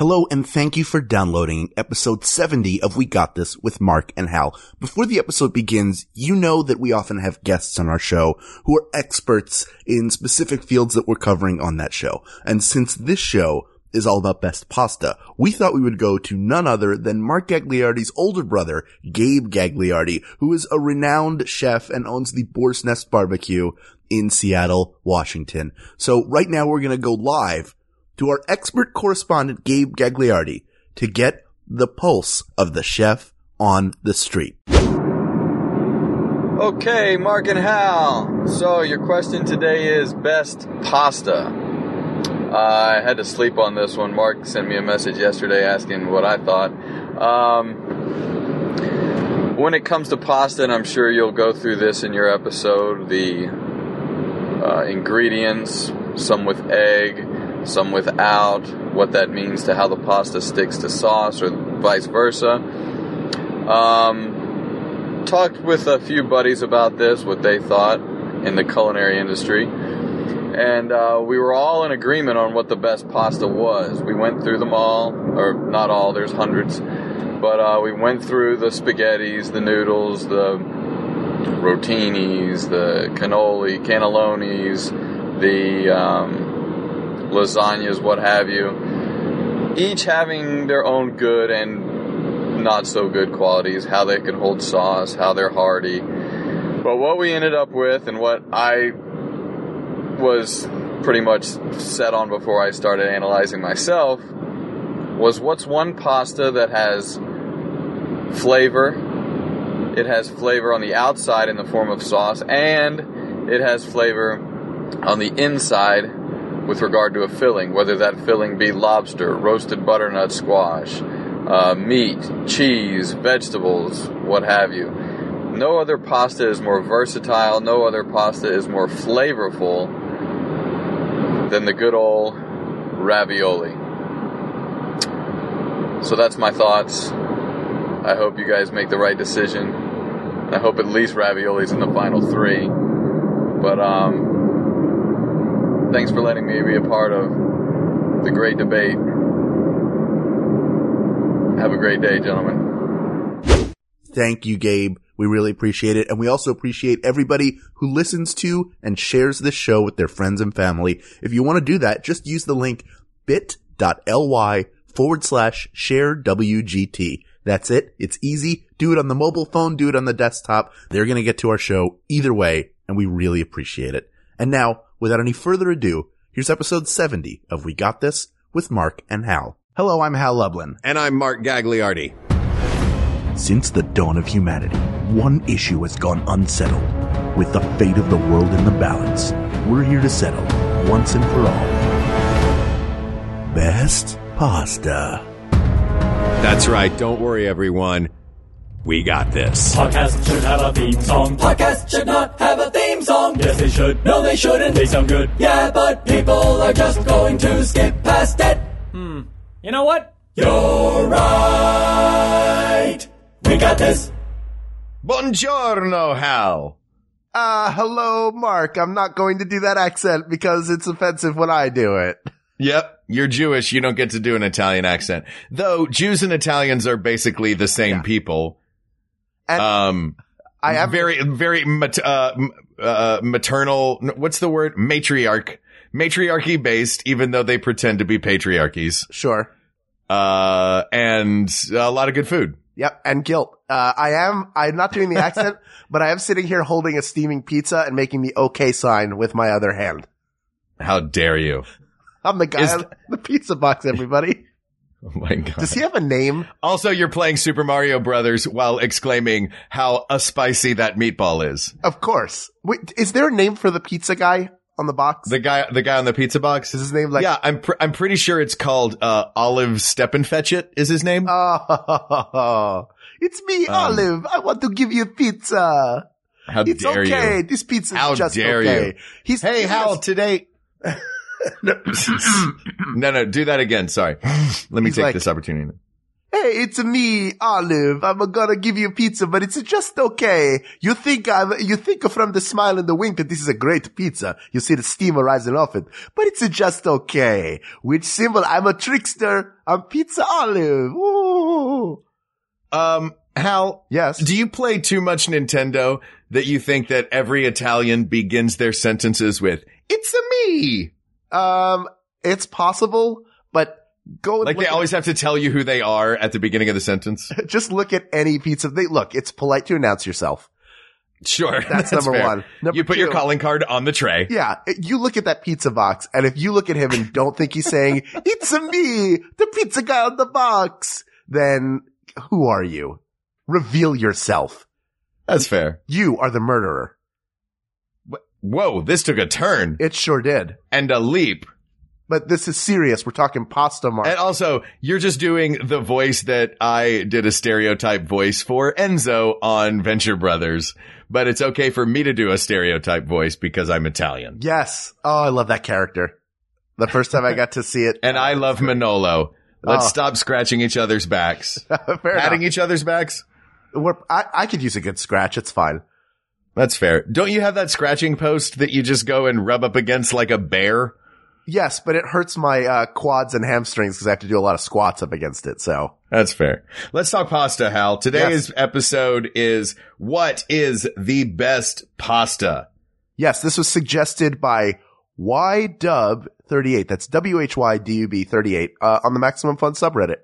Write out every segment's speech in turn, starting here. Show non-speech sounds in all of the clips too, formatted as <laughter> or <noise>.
Hello and thank you for downloading episode 70 of We Got This with Mark and Hal. Before the episode begins, you know that we often have guests on our show who are experts in specific fields that we're covering on that show. And since this show is all about best pasta, we thought we would go to none other than Mark Gagliardi's older brother, Gabe Gagliardi, who is a renowned chef and owns the Boar's Nest Barbecue in Seattle, Washington. So right now we're going to go live to our expert correspondent Gabe Gagliardi to get the pulse of the chef on the street. Okay, Mark and Hal. So your question today is best pasta. Uh, I had to sleep on this one. Mark sent me a message yesterday asking what I thought. Um, when it comes to pasta, and I'm sure you'll go through this in your episode, the uh, ingredients, some with egg, some without, what that means to how the pasta sticks to sauce or vice versa. Um, talked with a few buddies about this, what they thought in the culinary industry. And uh, we were all in agreement on what the best pasta was. We went through them all, or not all, there's hundreds. But uh, we went through the spaghettis, the noodles, the rotinis, the cannoli, cannellonis, the um, lasagnas, what have you. Each having their own good and not so good qualities, how they can hold sauce, how they're hearty. But what we ended up with, and what I was pretty much set on before I started analyzing myself, was what's one pasta that has flavor, it has flavor on the outside in the form of sauce, and it has flavor on the inside with regard to a filling, whether that filling be lobster, roasted butternut squash, uh, meat, cheese, vegetables, what have you. No other pasta is more versatile, no other pasta is more flavorful than the good old ravioli. So that's my thoughts. I hope you guys make the right decision. I hope at least ravioli's in the final three. But um, thanks for letting me be a part of the great debate. Have a great day, gentlemen. Thank you, Gabe. We really appreciate it. And we also appreciate everybody who listens to and shares this show with their friends and family. If you want to do that, just use the link bit.ly forward slash share WGT. That's it. It's easy. Do it on the mobile phone. Do it on the desktop. They're going to get to our show either way. And we really appreciate it. And now, without any further ado, here's episode 70 of We Got This with Mark and Hal. Hello, I'm Hal Lublin. And I'm Mark Gagliardi. Since the dawn of humanity, one issue has gone unsettled. With the fate of the world in the balance, we're here to settle once and for all. Best pasta. That's right. Don't worry, everyone. We got this. Podcast should have a theme song. Podcast should not have a theme song. Yes, they should. No, they shouldn't. They sound good. Yeah, but people are just going to skip past it. Hmm. You know what? You're right. We got this. Buongiorno, Hal. Uh, hello, Mark. I'm not going to do that accent because it's offensive when I do it. Yep. You're Jewish. You don't get to do an Italian accent. Though Jews and Italians are basically the same Yeah. people. And Um, I am very, very, uh, uh, maternal. What's the word? Matriarch. Matriarchy based, even though they pretend to be patriarchies. sure. Uh, and a lot of good food. Yep, and guilt. Uh, I am, I'm not doing the <laughs> accent, but I am sitting here holding a steaming pizza and making the okay sign with my other hand. How dare you? I'm the guy Is- the pizza box, everybody. <laughs> Oh my God. Does he have a name? Also, you're playing Super Mario Brothers while exclaiming how a spicy that meatball is. Of course. Wait, is there a name for the pizza guy on the box? The guy, the guy on the pizza box. is his name like, yeah, I'm pr- I'm pretty sure it's called uh, Olive Steppenfetchit is his name. <laughs> oh, it's me, Um, Olive. I want to give you pizza. how It's dare okay. you? This pizza's How just dare okay. you. He's Hey, Hal, today. <laughs> no, no, do that again. Sorry. Let me He's take like- this opportunity. Hey, it's me, Olive. I'm gonna give you a pizza, but it's just okay. You think I'm, you think from the smile and the wink that this is a great pizza. You see the steam rising off it, but it's just okay. Which symbol? I'm a trickster. I'm Pizza Olive. Ooh. Um, Hal, Yes. do you play too much Nintendo that you think that every Italian begins their sentences with, it's a me? Um, it's possible, but go Like they at- always have to tell you who they are at the beginning of the sentence? <laughs> just look at any pizza. They look, it's polite to announce yourself. Sure. That's number fair. one. Number you put your calling card on the tray. Yeah, you look at that pizza box, and if you look at him and don't think he's saying, <laughs> it's a me, the pizza guy on the box, then who are you? Reveal yourself. That's fair. You are the murderer. Whoa, this took a turn It sure did. and a leap. But this is serious. We're talking pasta mark. And also, you're just doing the voice that I did a stereotype voice for Enzo on Venture Brothers. But it's okay for me to do a stereotype voice because I'm Italian. yes. Oh, I love that character. The first time I got to see it. <laughs> And I love Manolo. Let's Oh. stop scratching each other's backs. <laughs> Fair Patting enough. each other's backs? We're, I, I could use a good scratch. It's fine. That's fair. Don't you have that scratching post that you just go and rub up against like a bear? Yes, but it hurts my uh, quads and hamstrings because I have to do a lot of squats up against it. So That's fair. Let's talk pasta, Hal. Today's Yes. episode is what is the best pasta? Yes, this was suggested by YDub38. That's W-H-Y-D-U-B 38 uh, on the Maximum Fun subreddit.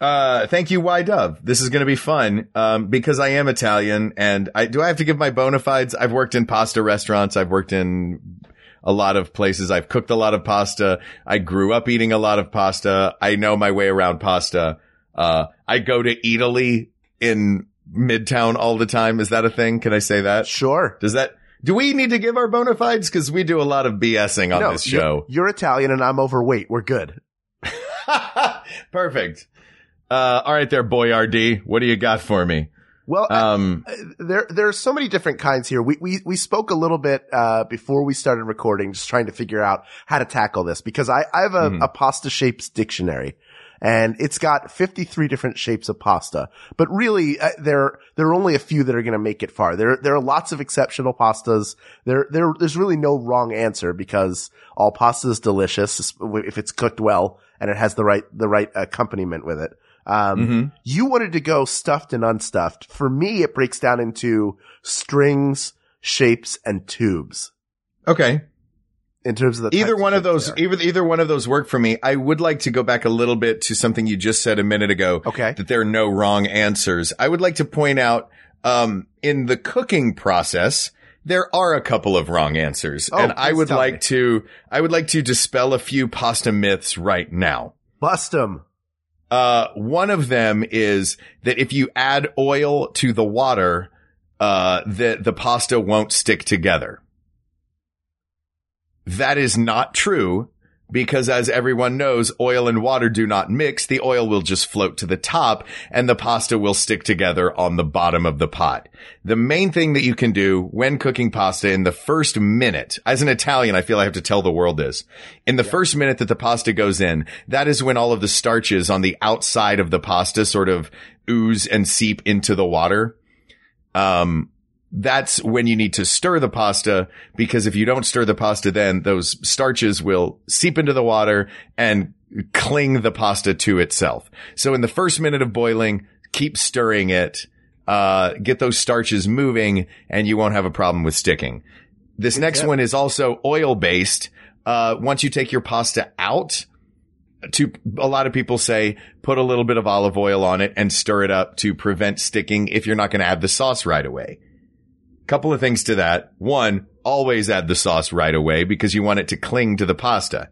Uh, thank you, Y Dub. This is going to be fun. Um, because I am Italian and I, do I have to give my bona fides? I've worked in pasta restaurants. I've worked in a lot of places. I've cooked a lot of pasta. I grew up eating a lot of pasta. I know my way around pasta. Uh, I go to Italy in Midtown all the time. Is that a thing? Can I say that? Sure. Does that, do we need to give our bona fides? Cause we do a lot of BSing on this you're- show. You're, Italian and I'm overweight. We're good. <laughs> Perfect. Uh, all right there, Boyardee. What do you got for me? Well, Um, there there are so many different kinds here. We we we spoke a little bit uh before we started recording, just trying to figure out how to tackle this because I I have a, Mhm. a pasta shapes dictionary. And it's got 53 different shapes of pasta, but really, uh, there, there are only a few that are going to make it far. There, there are lots of exceptional pastas. There, there, there's really no wrong answer because all pasta is delicious if it's cooked well and it has the right, the right accompaniment with it. Um, mhm. you wanted to go stuffed and unstuffed. For me, it breaks down into strings, shapes, and tubes Okay. in terms of the Either one of those, either, either one of those work for me. I would like to go back a little bit to something you just said a minute ago. Okay. That there are no wrong answers. I would like to point out, um, in the cooking process, there are a couple of wrong answers. Oh, and I would like me. to, I would like to dispel a few pasta myths right now. Bust them. Uh, one of them is that if you add oil to the water, uh, that the pasta won't stick together. That is not true because as everyone knows, oil and water do not mix. The oil will just float to the top and the pasta will stick together on the bottom of the pot. The main thing that you can do when cooking pasta in the first minute, as an Italian, I feel I have to tell the world this. In the first minute that the pasta goes in, that is when all of the starches on the outside of the pasta sort of ooze and seep into the water. Um, that's when you need to stir the pasta because if you don't stir the pasta, then those starches will seep into the water and cling the pasta to itself. So in the first minute of boiling, keep stirring it, uh, get those starches moving and you won't have a problem with sticking. This next tip. one is also oil based. Uh, once you take your pasta out, to a lot of people say put a little bit of olive oil on it and stir it up to prevent sticking if you're not going to add the sauce right away. Couple of things to that. One, always add the sauce right away because you want it to cling to the pasta.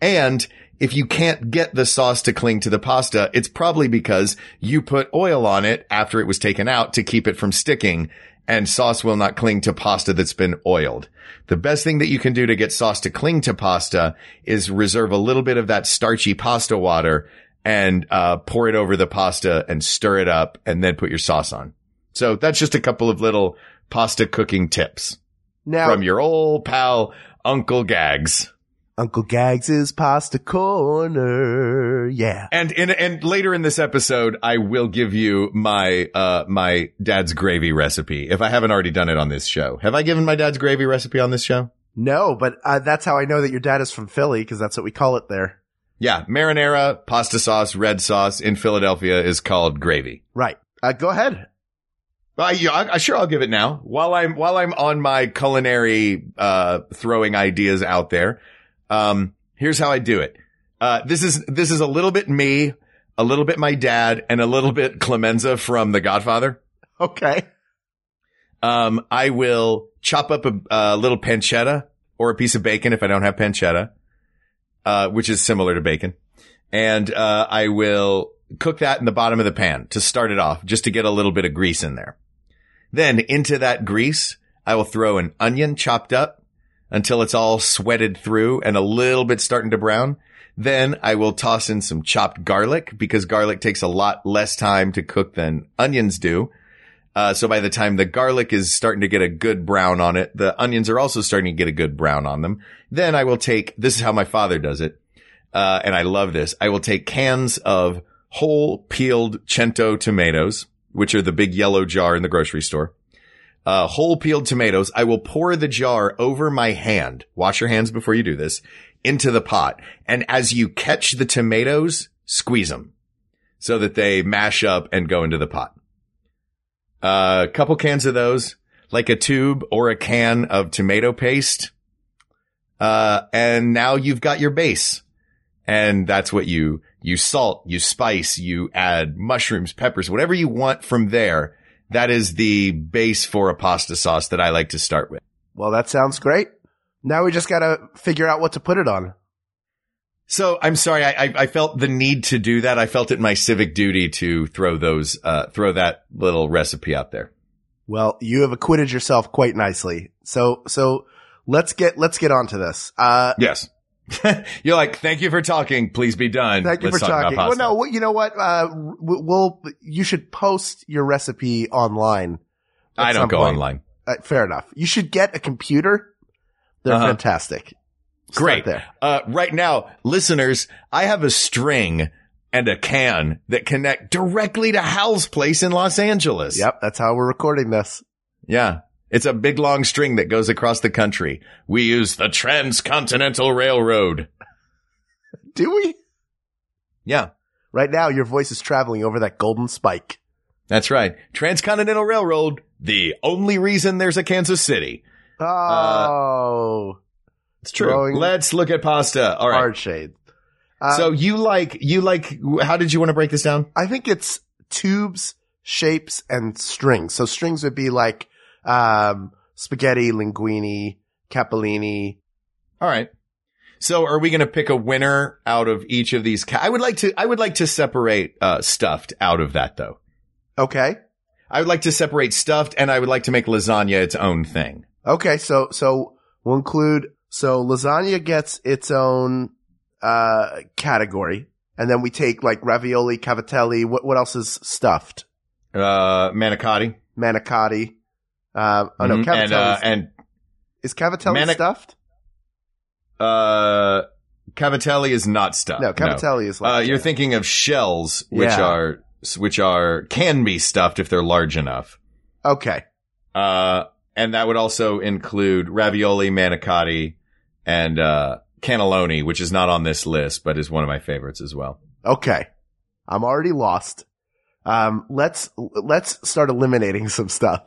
And if you can't get the sauce to cling to the pasta, it's probably because you put oil on it after it was taken out to keep it from sticking and sauce will not cling to pasta that's been oiled. The best thing that you can do to get sauce to cling to pasta is reserve a little bit of that starchy pasta water and uh, pour it over the pasta and stir it up and then put your sauce on. So that's just a couple of little pasta cooking tips Now, from your old pal Uncle Gags. Uncle Gags's pasta corner. Yeah. And in and later in this episode, I will give you my uh my dad's gravy recipe if I haven't already done it on this show. Have I given my dad's gravy recipe on this show? No, but uh, that's how I know that your dad is from Philly because that's what we call it there. Yeah, marinara, pasta sauce, red sauce in Philadelphia is called gravy. Right. Uh, go ahead. I, I sure I'll give it now. While I'm while I'm on my culinary uh throwing ideas out there, um, here's how I do it. Uh, this is this is a little bit me, a little bit my dad, and a little bit Clemenza from The Godfather. Okay. Um, I will chop up a, a little pancetta or a piece of bacon if I don't have pancetta, uh, which is similar to bacon, and uh, I will cook that in the bottom of the pan to start it off, just to get a little bit of grease in there. Then into that grease, I will throw an onion chopped up until it's all sweated through and a little bit starting to brown. Then I will toss in some chopped garlic because garlic takes a lot less time to cook than onions do. Uh, so by the time the garlic is starting to get a good brown on it, the onions are also starting to get a good brown on them. Then I will take, this is how my father does it. Uh, and I love this. I will take cans of whole peeled cento tomatoes, which are the big yellow jar in the grocery store. Uh, whole peeled tomatoes. I will pour the jar over my hand. Wash your hands before you do this into the pot. And as you catch the tomatoes, squeeze them so that they mash up and go into the pot. A uh, couple cans of those, like a tube or a can of tomato paste. Uh, and now you've got your base. And that's what you, you salt, you spice, you add mushrooms, peppers, whatever you want from there. That is the base for a pasta sauce that I like to start with. Well, that sounds great. Now we just gotta figure out what to put it on. So I'm sorry, I, I, I felt the need to do that. I felt it my civic duty to throw those, uh, throw that little recipe out there. Well, you have acquitted yourself quite nicely. So, so let's get, let's get on to this. Uh, Yes. <laughs> You're like, thank you for talking. Please be done. Thank you Let's for talk talking. Well, no, you know what? Uh, we'll, you should post your recipe online. I don't go point. online. Uh, fair enough. You should get a computer. They're Uh-huh. fantastic. Start Great. there. Uh, right now, listeners, I have a string and a can that connect directly to Hal's place in Los Angeles. Yep. That's how we're recording this. Yeah. It's a big long string that goes across the country. We use the Transcontinental Railroad. <laughs> Do we? Yeah. Right now, your voice is traveling over that golden spike. That's right. Transcontinental Railroad, the only reason there's a Kansas City. Oh, It's true. Let's look at pasta. All right. hard shade. Uh, so you like, you like, how did you want to break this down? I think it's tubes, shapes, and strings. So strings would be like um, spaghetti, linguine, capellini. All right. So are we going to pick a winner out of each of these? Ca- I would like to, I would like to separate, uh, stuffed out of that though. Okay. I would like to separate stuffed and I would like to make lasagna its own thing. Okay. So, so we'll include, so lasagna gets its own, uh, category. And then we take like ravioli, cavatelli. What, what else is stuffed? Uh, manicotti. Manicotti. Uh, oh no, Mhm. cavatelli. and, uh, and, is cavatelli manic- stuffed? uh, cavatelli is not stuffed. No, cavatelli is Uh, like, you're thinking of shells, which Yeah. are, which are, can be stuffed if they're large enough. okay. Uh, and that would also include ravioli, manicotti, and, uh, cannelloni, which is not on this list, but is one of my favorites as well. Okay. I'm already lost. Um, let's, let's start eliminating <laughs> some stuff.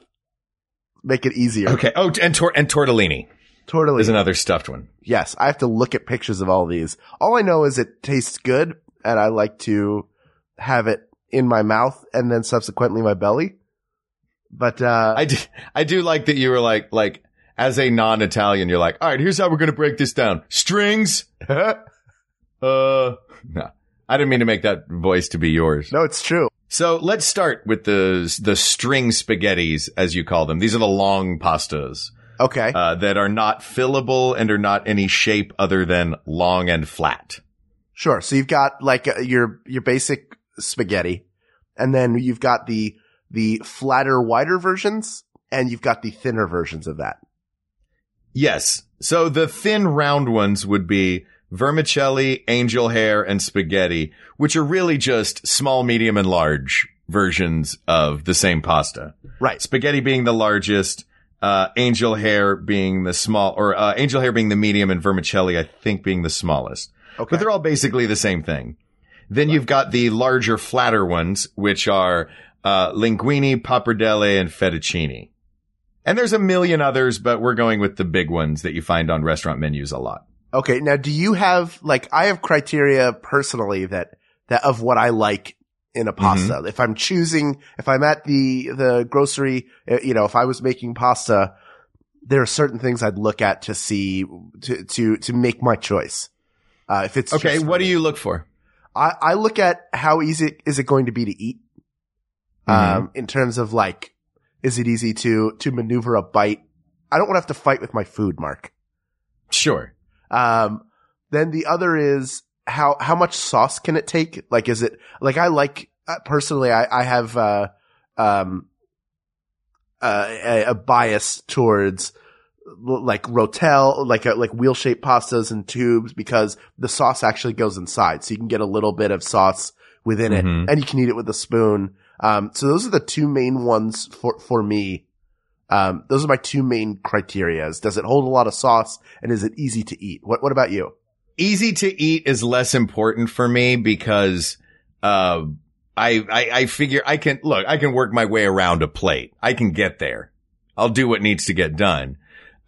Make it easier. Okay. Oh, and, tor- and tortellini Totally. is another stuffed one. Yes. I have to look at pictures of all these. All I know is it tastes good and I like to have it in my mouth and then subsequently my belly. But, uh, I do, I do like that you were like, like, as a non-Italian, you're like, all right, here's how we're going to break this down. Strings. <laughs> Uh, no, I didn't mean to make that voice to be yours. no, it's true. So let's start with the, the string spaghettis, as you call them. These are the long pastas, Okay. uh, that are not fillable and are not any shape other than long and flat. Sure. So you've got like uh, your, your basic spaghetti and then you've got the, the flatter, wider versions and you've got the thinner versions of that. Yes. So the thin round ones would be vermicelli, angel hair, and spaghetti, which are really just small, medium, and large versions of the same pasta. Right. Spaghetti being the largest, uh, angel hair being the small, or, uh, angel hair being the medium and vermicelli, I think being the smallest. Okay. But they're all basically the same thing. Then you've got the larger, flatter ones, which are, uh, linguine, pappardelle, and fettuccine. And there's a million others, but we're going with the big ones that you find on restaurant menus a lot. Okay. Now, do you have like I have criteria personally that that of what I like in a pasta. Mm-hmm. If I'm choosing, if I'm at the the grocery, uh, you know, if I was making pasta, there are certain things I'd look at to see to to to make my choice. Uh, if it's Okay. What do you look for? I, I look at how easy is it going to be to eat. Mm-hmm. Um, in terms of like, is it easy to to maneuver a bite? I don't want to have to fight with my food, Mark. Sure. Um, then the other is how, how much sauce can it take? Like, is it, like, I like, uh, personally, I, I have, uh, um, uh, a, a bias towards like rotel, like, a, like wheel shaped pastas and tubes because the sauce actually goes inside. So you can get a little bit of sauce within it Mhm. and you can eat it with a spoon. Um, so those are the two main ones for, for me. Um, those are my two main criterias. Does it hold a lot of sauce and is it easy to eat? What, what about you? Easy to eat is less important for me because, uh, I, I, I figure I can, look, I can work my way around a plate. I can get there. I'll do what needs to get done.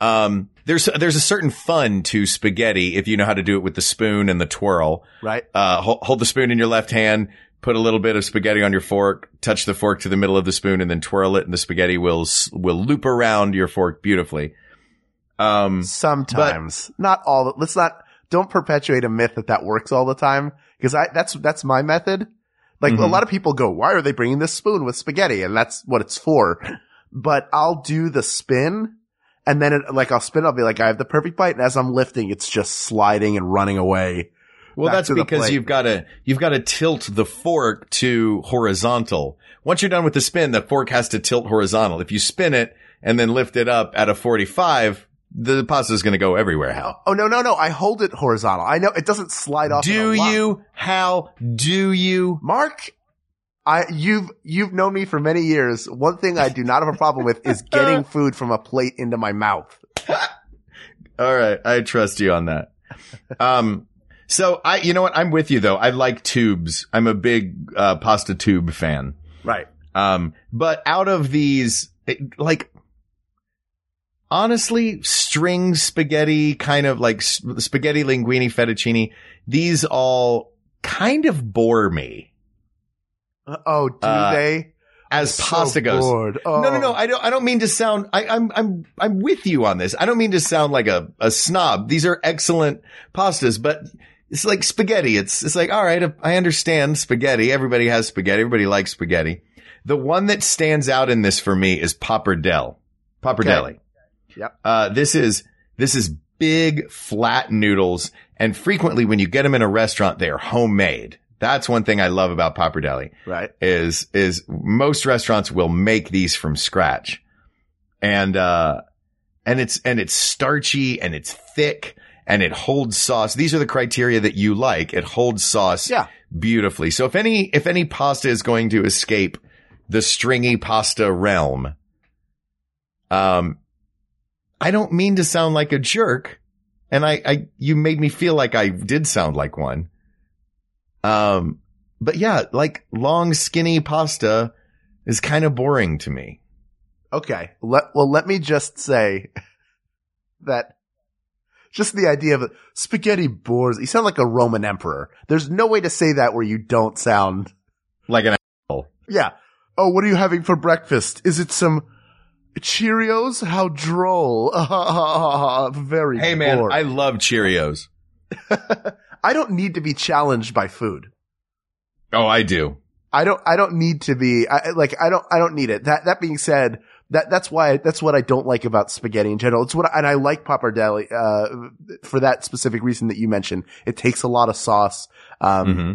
Um, there's, there's a certain fun to spaghetti if you know how to do it with the spoon and the twirl. Right? Uh, hold, hold the spoon in your left hand, put a little bit of spaghetti on your fork, touch the fork to the middle of the spoon and then twirl it and the spaghetti will, will loop around your fork beautifully. Um, Sometimes, not all. Let's not. Don't perpetuate a myth that that works all the time because I that's that's my method. Like a Mhm. lot of people go, why are they bringing this spoon with spaghetti? And that's what it's for. But I'll do the spin. And then it, like I'll spin, I'll be like, I have the perfect bite. And as I'm lifting, it's just sliding and running away. Well, that's because you've got to you've got to tilt the fork to horizontal. Once you're done with the spin, the fork has to tilt horizontal. If you spin it and then lift it up at a 45, the pasta is going to go everywhere. Hal, Oh no, no, no. I hold it horizontal. I know it doesn't slide off. do you? How do you? Mark, I you've you've known me for many years. One thing I do not have a problem with is <laughs> getting food from a plate into my mouth. <laughs> All right, I trust you on that. Um, so I, you know what? I'm with you though. I like tubes. I'm a big uh, pasta tube fan. Right. Um, but out of these, it- like, honestly, string spaghetti, kind of like s- spaghetti linguine, fettuccine, these all kind of bore me Oh, do Uh, they? as So pasta goes. bored. Oh. No, no, no. I don't, I don't mean to sound, I, I'm, I'm, I'm with you on this. I don't mean to sound like a, a snob. These are excellent pastas, but it's like spaghetti. It's, it's like, all right, I understand spaghetti. Everybody has spaghetti. Everybody likes spaghetti. The one that stands out in this for me is pappardelle. Pappardelle. Yep. Uh, this is, this is big flat noodles. And frequently when you get them in a restaurant, they are homemade. That's one thing I love about pappardelle Right. is, is most restaurants will make these from scratch. And, uh, and it's, and it's starchy and it's thick and it holds sauce. These are the criteria that you like. It holds sauce Yeah. beautifully. So if any, if any pasta is going to escape the stringy pasta realm, um, I don't mean to sound like a jerk. And I, I, you made me feel like I did sound like one. Um, but yeah, like long skinny pasta is kind of boring to me. Okay. Let, well, let me just say <laughs> that just the idea of spaghetti bores, you sound like a Roman emperor. There's no way to say that where you don't sound, Like an owl. yeah. Oh, what are you having for breakfast? Is it some Cheerios? How droll. <laughs> Very Hey man. I love Cheerios. <laughs> I don't need to be challenged by food. Oh, I do. I don't, I don't need to be, I, like, I don't, I don't need it. That, that being said, that, that's why, that's what I don't like about spaghetti in general. It's what, I- and I like pappardelle, uh, for that specific reason that you mentioned. It takes a lot of sauce. Um, hmm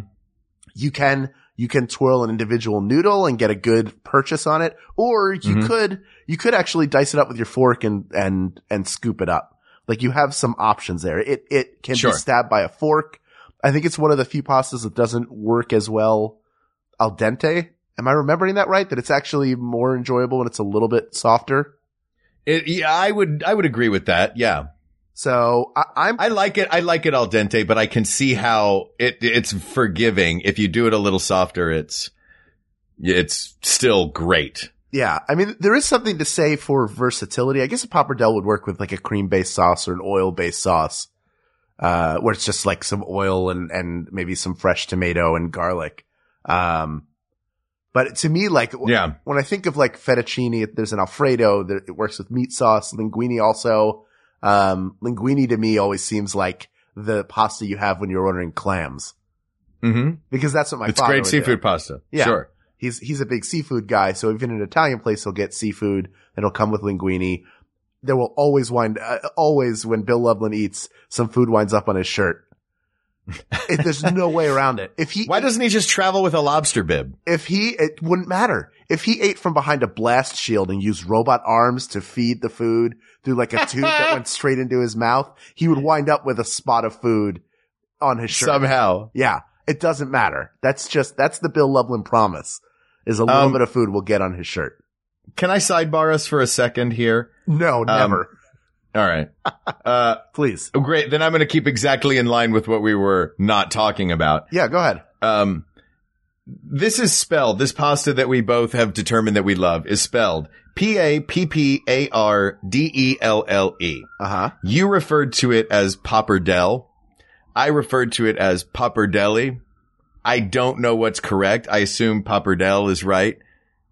you can, you can twirl an individual noodle and get a good purchase on it, or you Mhm. could, you could actually dice it up with your fork and, and, and scoop it up. Like you have some options there. It, it can Sure. be stabbed by a fork. I think it's one of the few pastas that doesn't work as well al dente. Am I remembering that right? That it's actually more enjoyable when it's a little bit softer. It, yeah, I would, I would agree with that. Yeah. So I, I'm, I like it. I like it al dente, but I can see how it, it's forgiving. If you do it a little softer, it's, it's still great. yeah. I mean, there is something to say for versatility. I guess a pappardelle would work with like a cream based sauce or an oil based sauce, uh, where it's just like some oil and, and maybe some fresh tomato and garlic. Um, but to me, like, Yeah. when I think of like fettuccine, there's an Alfredo that it works with meat sauce, linguine also. Um, linguine to me always seems like the pasta you have when you're ordering clams Mm-hmm. because that's what my It's great seafood do. pasta. Yeah. Sure. He's, he's a big seafood guy. So even in an Italian place, he'll get seafood and it'll come with linguine. There will always wind, uh, always when Bill Loveland eats, some food winds up on his shirt. If there's no way around it. If he, Why doesn't he just travel with a lobster bib? if he, it wouldn't matter. If he ate from behind a blast shield and used robot arms to feed the food through like a tube that went <laughs> straight into his mouth, he would wind up with a spot of food on his shirt. Somehow. Yeah. It doesn't matter. That's just, that's the Bill Loveland promise is a little Um, bit of food will get on his shirt. Can I sidebar us for a second here? No, never. All right. <laughs> Uh, Please. oh, great. Then I'm going to keep exactly in line with what we were not talking about. Yeah, go ahead. Um, this is spelled, this pasta that we both have determined that we love is spelled P-A-P-P-A-R-D-E-L-L-E. Uh huh. You referred to it as pappardelle. I referred to it as pappardelli. I don't know what's correct. I assume pappardelle is right,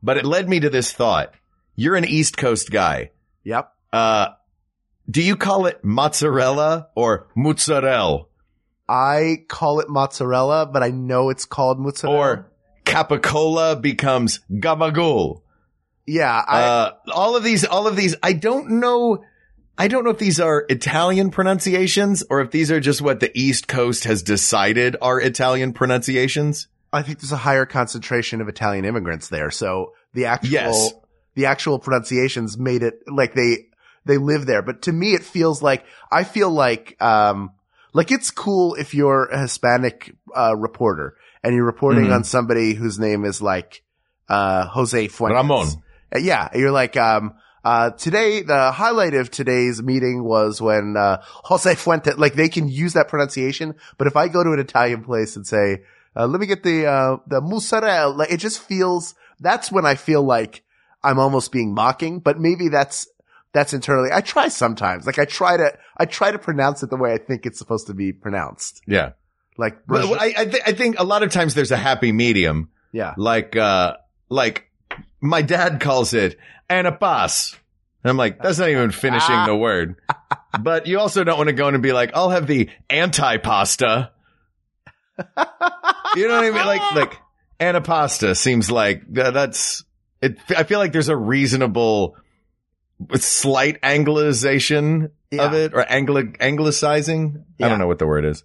but it led me to this thought. You're an East Coast guy. Yep. Uh, do you call it mozzarella or mozzarella I call it mozzarella, but I know it's called mozzarella. or capicola becomes gabagool? yeah, I, Uh, all of these, all of these, I don't know. I don't know if these are Italian pronunciations or if these are just what the East Coast has decided are Italian pronunciations. I think there's a higher concentration of Italian immigrants there. So the actual, Yes. the actual pronunciations made it like they, they live there. But to me, it feels like, I feel like, um, like it's cool if you're a Hispanic, uh, reporter and you're reporting Mhm. on somebody whose name is like, uh, Jose Fuentes. Ramon. Uh, Yeah, you're like, um, uh, today, the highlight of today's meeting was when, uh, Jose Fuente, like they can use that pronunciation, but if I go to an Italian place and say, uh, let me get the, uh, the mozzarella, like it just feels, that's when I feel like I'm almost being mocking, but maybe that's, that's internally. I try sometimes, like I try to, I try to pronounce it the way I think it's supposed to be pronounced. Yeah. Like, But I, I, th- I think a lot of times there's a happy medium. yeah. Like, uh, like my dad calls it anapas. And I'm like, that's not even finishing the word. <laughs> But you also don't want to go in and be like, I'll have the anti-pasta. You know what I mean? Like, <laughs> like antipasta seems like th- that's it. I feel like there's a reasonable slight anglicization of it or angli- anglicizing. I don't know what the word is.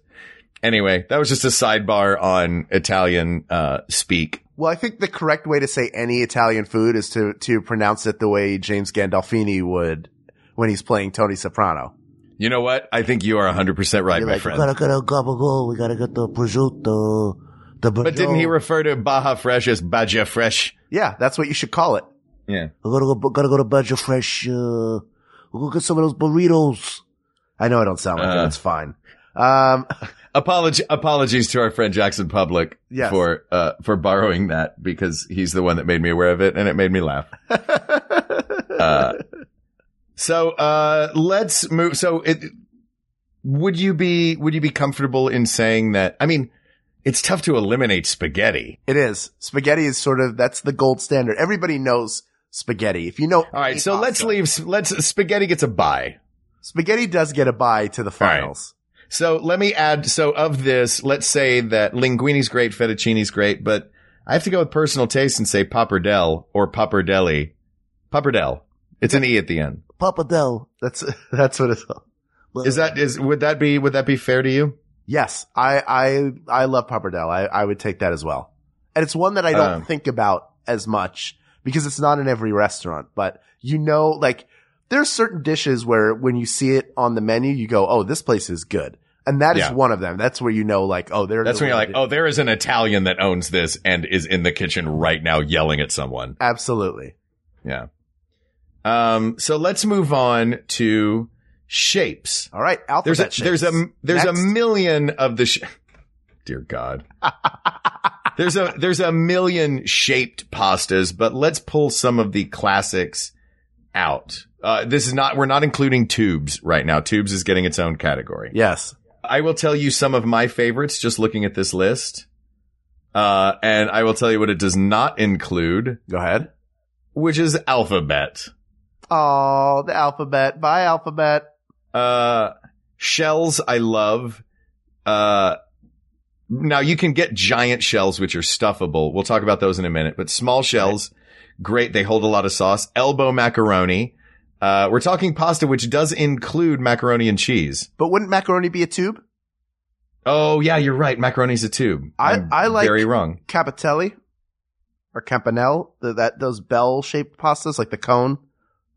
Anyway, that was just a sidebar on Italian, uh, speak. Well, I think the correct way to say any Italian food is to, to pronounce it the way James Gandolfini would when he's playing Tony Soprano. You know what? I think you are 100% right, You're my like, friend. gotta get a gabagool. We gotta get the prosciutto, the But didn't he refer to Baja Fresh as Baja Fresh? Yeah, that's what you should call it. Yeah. I gotta go. Gotta go to Badger Fresh. Uh, we'll go get some of those burritos. I know I don't sound like it. Uh. It's fine. Um, <laughs> Apology, apologies to our friend Jackson Publick Yes. for, uh, for borrowing that because he's the one that made me aware of it and it made me laugh. <laughs> Uh, so, uh, let's move. So it, would you be, would you be comfortable in saying that? I mean, it's tough to eliminate spaghetti. it is. Spaghetti is sort of, that's the gold standard. Everybody knows spaghetti. If you know, All right. So let's leave, let's, spaghetti gets a buy. Spaghetti does get a buy to the right. finals. So let me add, so of this, let's say that linguini's great, fettuccine's great, but I have to go with personal taste and say pappardelle or pappardelli. Pappardelle. It's an E at the end. Papadel. That's, <laughs> that's what it's, Is that, is, would that be, would that be fair to you? yes, I, I, I love pappardelle. I, I would take that as well. And it's one that I don't Um, think about as much because it's not in every restaurant, but you know, like there's certain dishes where when you see it on the menu, you go, "Oh, this place is good," and that is Yeah. one of them. That's where you know, like, oh, they're That's when you're like, oh, there is an Italian that owns this and is in the kitchen right now yelling at someone. absolutely. Yeah. Um, so let's move on to shapes. All right, alphabet There's a, shapes. there's a, there's Next. a million of the, sh- <laughs> dear God. <laughs> there's a, there's a million shaped pastas, but let's pull some of the classics out. Uh, this is not, we're not including tubes right now. Tubes is getting its own category. yes. I will tell you some of my favorites just looking at this list. Uh, and I will tell you what it does not include, Go ahead. which is alphabet. Oh, the alphabet. Bye, alphabet. Uh, shells I love. Uh, now you can get giant shells, which are stuffable. We'll talk about those in a minute, but small shells, great. They hold a lot of sauce. Elbow macaroni. Uh, we're talking pasta, which does include macaroni and cheese. But wouldn't macaroni be a tube? Oh yeah, you're right. Macaroni's a tube. I- I'm I like- very wrong. Capitelli or campanelle, the, that those bell shaped pastas, like the cone.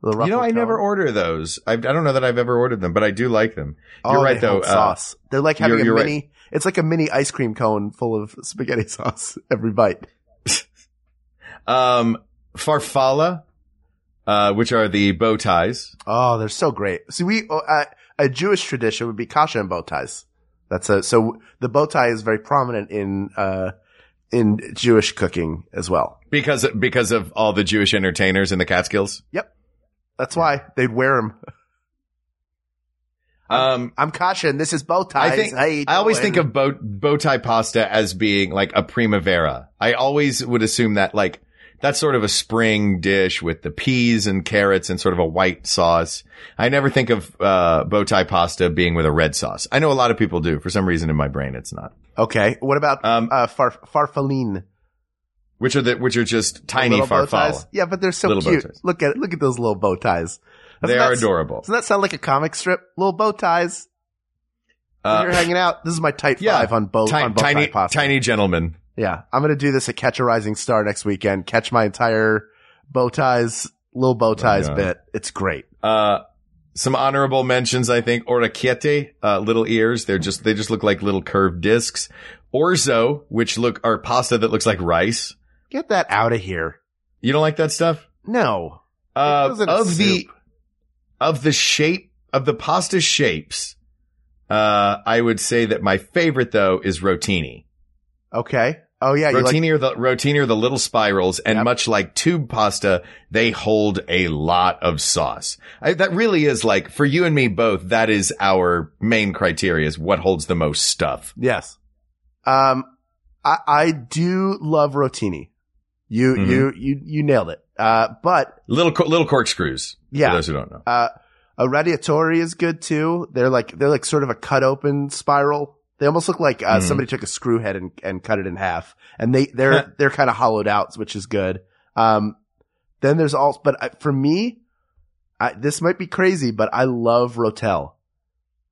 The You know, I never order those. I, I don't know that I've ever ordered them, but I do like them. Oh, You're right, they though, uh, sauce. They're like having you're- a you're right. It's like a mini ice cream cone full of spaghetti <laughs> sauce every bite. Um, farfalla, uh, which are the bow ties. Oh, they're so great. See, we uh, a Jewish tradition would be kasha and bow ties. That's a so the bow tie is very prominent in uh in Jewish cooking as well. Because, because of all the Jewish entertainers in the Catskills. Yep. That's why they'd wear them. <laughs> Um, I'm kasha and this is bow ties. I think, I always think of bow, bow tie pasta as being like a primavera. I always would assume that like, that's sort of a spring dish with the peas and carrots and sort of a white sauce. I never think of, uh, bow tie pasta being with a red sauce. I know a lot of people do. For some reason in my brain, it's not. Okay, what about Um, uh far, farfaline? Which are the, which are just tiny farfalla. Yeah, but they're so Little cute. Look at look at those little bow ties. They Doesn't are that- adorable. Doesn't that sound like a comic strip? Little bow ties. Uh, you're hanging out. This is my tight yeah, five on bow ti- on bow tiny, tie pasta. tiny gentlemen. Yeah, I'm gonna do this at Catch a Rising Star next weekend. Catch my entire bow ties, little bow ties God. bit. It's great. Uh, some honorable mentions, I think. Orecchiette, uh, little ears. They're just, they just look like little curved discs. Orzo, which look, are pasta that looks like rice. Get that out of here. You don't like that stuff? No. Uh, goes in a of the, soup. Of the shape, of the pasta shapes, uh, I would say that my favorite though is rotini. Okay. Oh yeah, you like rotini are the rotini are the little spirals, and Yep. much like tube pasta, they hold a lot of sauce. I, that really is like for you and me both. That is our main criteria: is what holds the most stuff. yes. Um, I I do love rotini. You Mhm. you you you nailed it. Uh, but Little little corkscrews. Yeah. for those who don't know. uh, a radiatori is good too. They're like they're like sort of a cut open spiral. They almost look like uh, Mhm. somebody took a screw head and, and cut it in half, and they they're <laughs> they're kind of hollowed out, which is good. Um, then there's also, but I, for me, I, this might be crazy, but I love Rotel.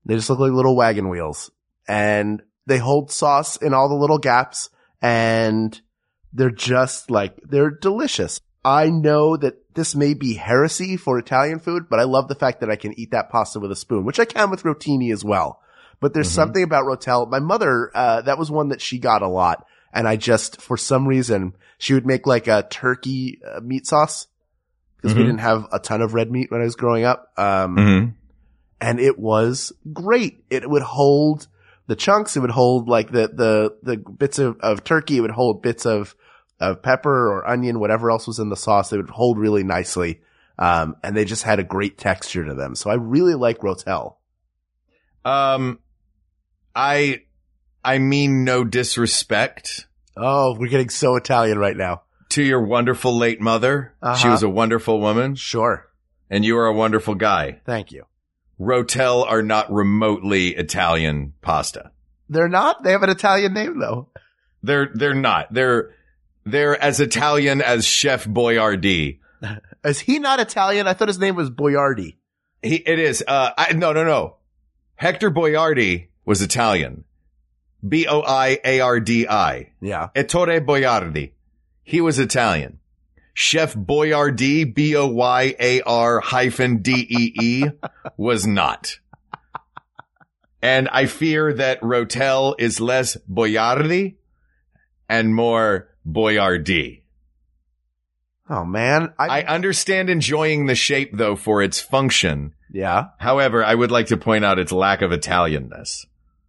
They just look like little wagon wheels, and they hold sauce in all the little gaps, and they're just like they're delicious. I know that this may be heresy for Italian food, but I love the fact that I can eat that pasta with a spoon, which I can with rotini as well. But there's Mhm. something about Rotel. My mother, uh, that was one that she got a lot. And I just, for some reason, she would make like a turkey uh, meat sauce because we Mhm. didn't have a ton of red meat when I was growing up. Um, Mhm. and it was great. It would hold the chunks. It would hold like the, the, the bits of, of turkey. It would hold bits of, of pepper or onion, whatever else was in the sauce. They would hold really nicely. Um, and they just had a great texture to them. So I really like Rotel. Um, I, I mean no disrespect Oh, we're getting so Italian right now. to your wonderful late mother. She Uh-huh. was a wonderful woman, Sure. and you are a wonderful guy. Thank you. Rotel are not remotely Italian pasta. They're not. They have an Italian name though. They're they're not. They're they're as Italian as Chef Boyardee. <laughs> Is he not Italian? I thought his name was Boyardi. He it is. Uh, I, no no no. Hector Boiardi was Italian. B O I A R D I. Yeah. Ettore Boiardi. He was Italian. Chef Boyardee, B-O-Y-A-R hyphen D-E-E, <laughs> was not. And I fear that Rotel is less Boiardi and more Boyardee. Oh man, I, I understand enjoying the shape though for its function. yeah. However, I would like to point out its lack of Italianness.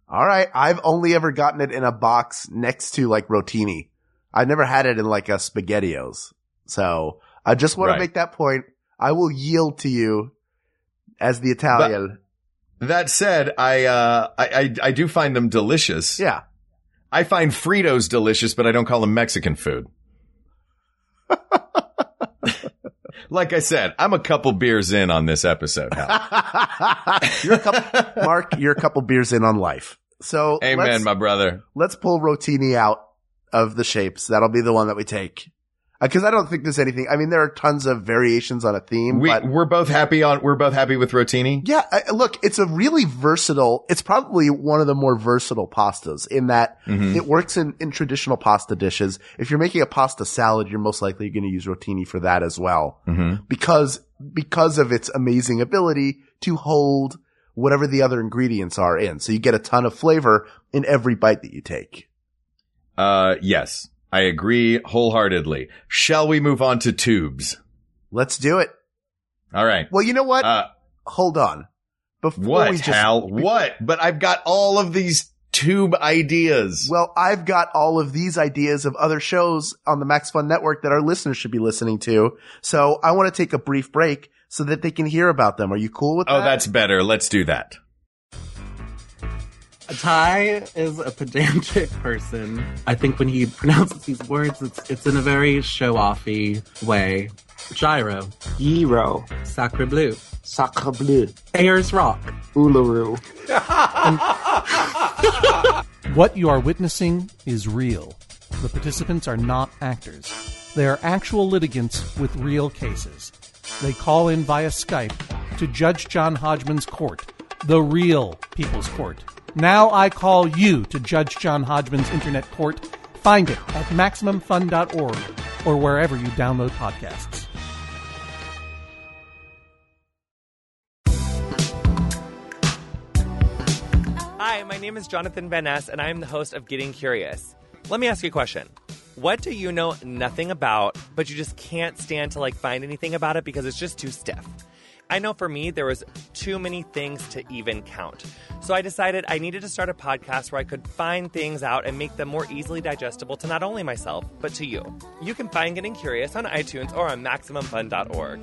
All right, I've only ever gotten it in a box next to like rotini. I've never had it in like a spaghettios. So I just want Right. to make that point. I will yield to you as the Italian. That said, I, uh, I, I, I do find them delicious. yeah. I find Fritos delicious, but I don't call them Mexican food. <laughs> like I said, I'm a couple beers in on this episode. <laughs> You're a couple, Mark, you're a couple beers in on life. So Amen, my brother. let's pull rotini out of the shapes. That'll be the one that we take. Because I don't think there's anything. I mean, there are tons of variations on a theme, We, but we're both happy on, we're both happy with Rotini. Yeah, I, look, it's a really versatile, it's probably one of the more versatile pastas in that Mhm. it works in, in traditional pasta dishes. If you're making a pasta salad, you're most likely going to use rotini for that as well. Mhm. Because, because of its amazing ability to hold whatever the other ingredients are in. So you get a ton of flavor in every bite that you take. Uh, yes, I agree wholeheartedly. Shall we move on to tubes? Let's do it. All right. Well, you know what? Uh, Hold on. Before what, we just, Hal? What? But I've got all of these tube ideas. Well, I've got all of these ideas of other shows on the Max Fun Network that our listeners should be listening to. So I want to take a brief break so that they can hear about them. Are you cool with oh, that? Oh, that's better. Let's do that. Ty is a pedantic person. I think when he pronounces these words, it's it's in a very show-offy way. Gyro, Gyro, Sacre Bleu, Sacre Bleu, Ayers Rock, Uluru. <laughs> What you are witnessing is real. The participants are not actors. They are actual litigants with real cases. They call in via Skype to Judge John Hodgman's court, the real People's Court. Now I call you to Judge John Hodgman's internet court. Find it at MaximumFun.org or wherever you download podcasts. Hi, my name is Jonathan Van Ness, and I am the host of Getting Curious. Let me ask you a question. What do you know nothing about, but you just can't stand to like find anything about it because it's just too stiff? I know for me, there was too many things to even count. So I decided I needed to start a podcast where I could find things out and make them more easily digestible to not only myself, but to you. You can find Getting Curious on iTunes or on MaximumFun.org.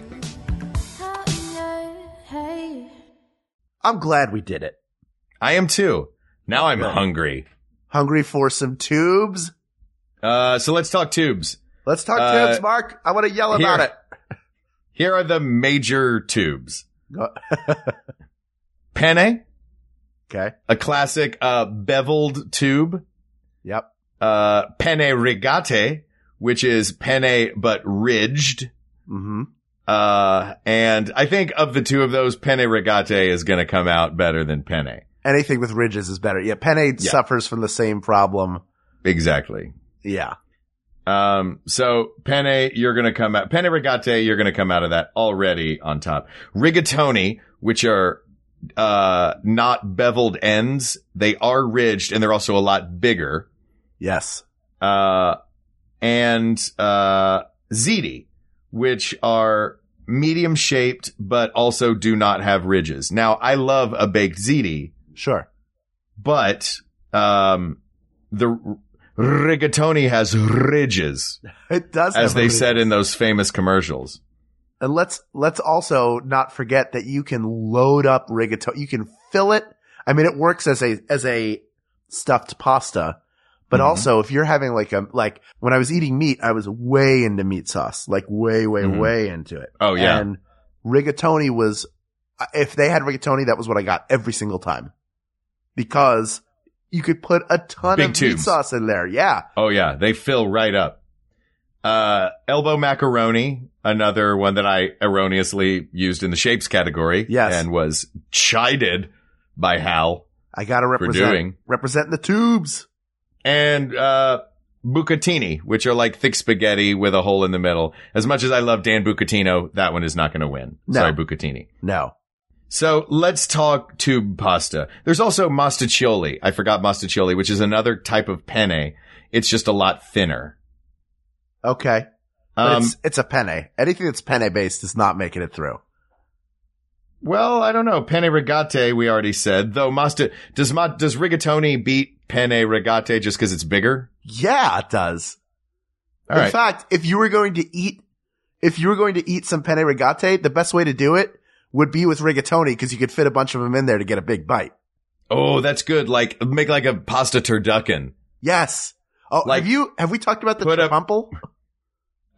I'm glad we did it. I am too. Now I'm hungry. Hungry for some tubes? Uh, so let's talk tubes. Let's talk Uh, tubes, Mark. I want to yell about here. it. Here are the major tubes. <laughs> Penne, okay. a classic, uh, beveled tube. Yep. Uh, penne rigate, which is penne but ridged. Mm-hmm. Uh, and I think of the two of those, penne rigate is going to come out better than penne. Anything with ridges is better. Yeah. Penne Yeah. suffers from the same problem. Exactly. Yeah. Um, so penne, you're going to come out, penne rigate, you're going to come out of that already on top. Rigatoni, which are, uh, not beveled ends. They are ridged and they're also a lot bigger. Yes. Uh, and, uh, ziti, which are medium shaped, but also do not have ridges. Now, I love a baked ziti, Sure. but, um, the rigatoni has ridges. <laughs> It does as they a said in those famous commercials. And let's let's also not forget that you can load up rigatoni. You can fill it. I mean, it works as a as a stuffed pasta, but Mhm. also if you're having like a like when I was eating meat, I was way into meat sauce, like way way Mhm. way into it. Oh yeah, And rigatoni was if they had rigatoni, that was what I got every single time because you could put a ton Big of meat tubes. sauce in there. Yeah, oh yeah, they fill right up. Uh, elbow macaroni, another one that I erroneously used in the shapes category. Yes. and was chided by Hal. I got to represent doing. represent the tubes. And uh, bucatini, which are like thick spaghetti with a hole in the middle. As much as I love Dan Bucatinsky, that one is not going to win. No. Sorry, bucatini. No. So let's talk tube pasta. There's also mostaccioli. I forgot mostaccioli, which is another type of penne. It's just a lot thinner. Okay. Um, it's, it's a penne. Anything that's penne based is not making it through. well, I don't know. Penne rigate, we already said. Though masta, does ma, does rigatoni beat penne rigate just because it's bigger? Yeah, it does. All In right. fact, if you were going to eat, if you were going to eat some penne rigate, the best way to do it would be with rigatoni because you could fit a bunch of them in there to get a big bite. Oh, that's good. Like, make like a pasta turducken. Yes. Oh, Like- have you, have we talked about the trumple? <laughs>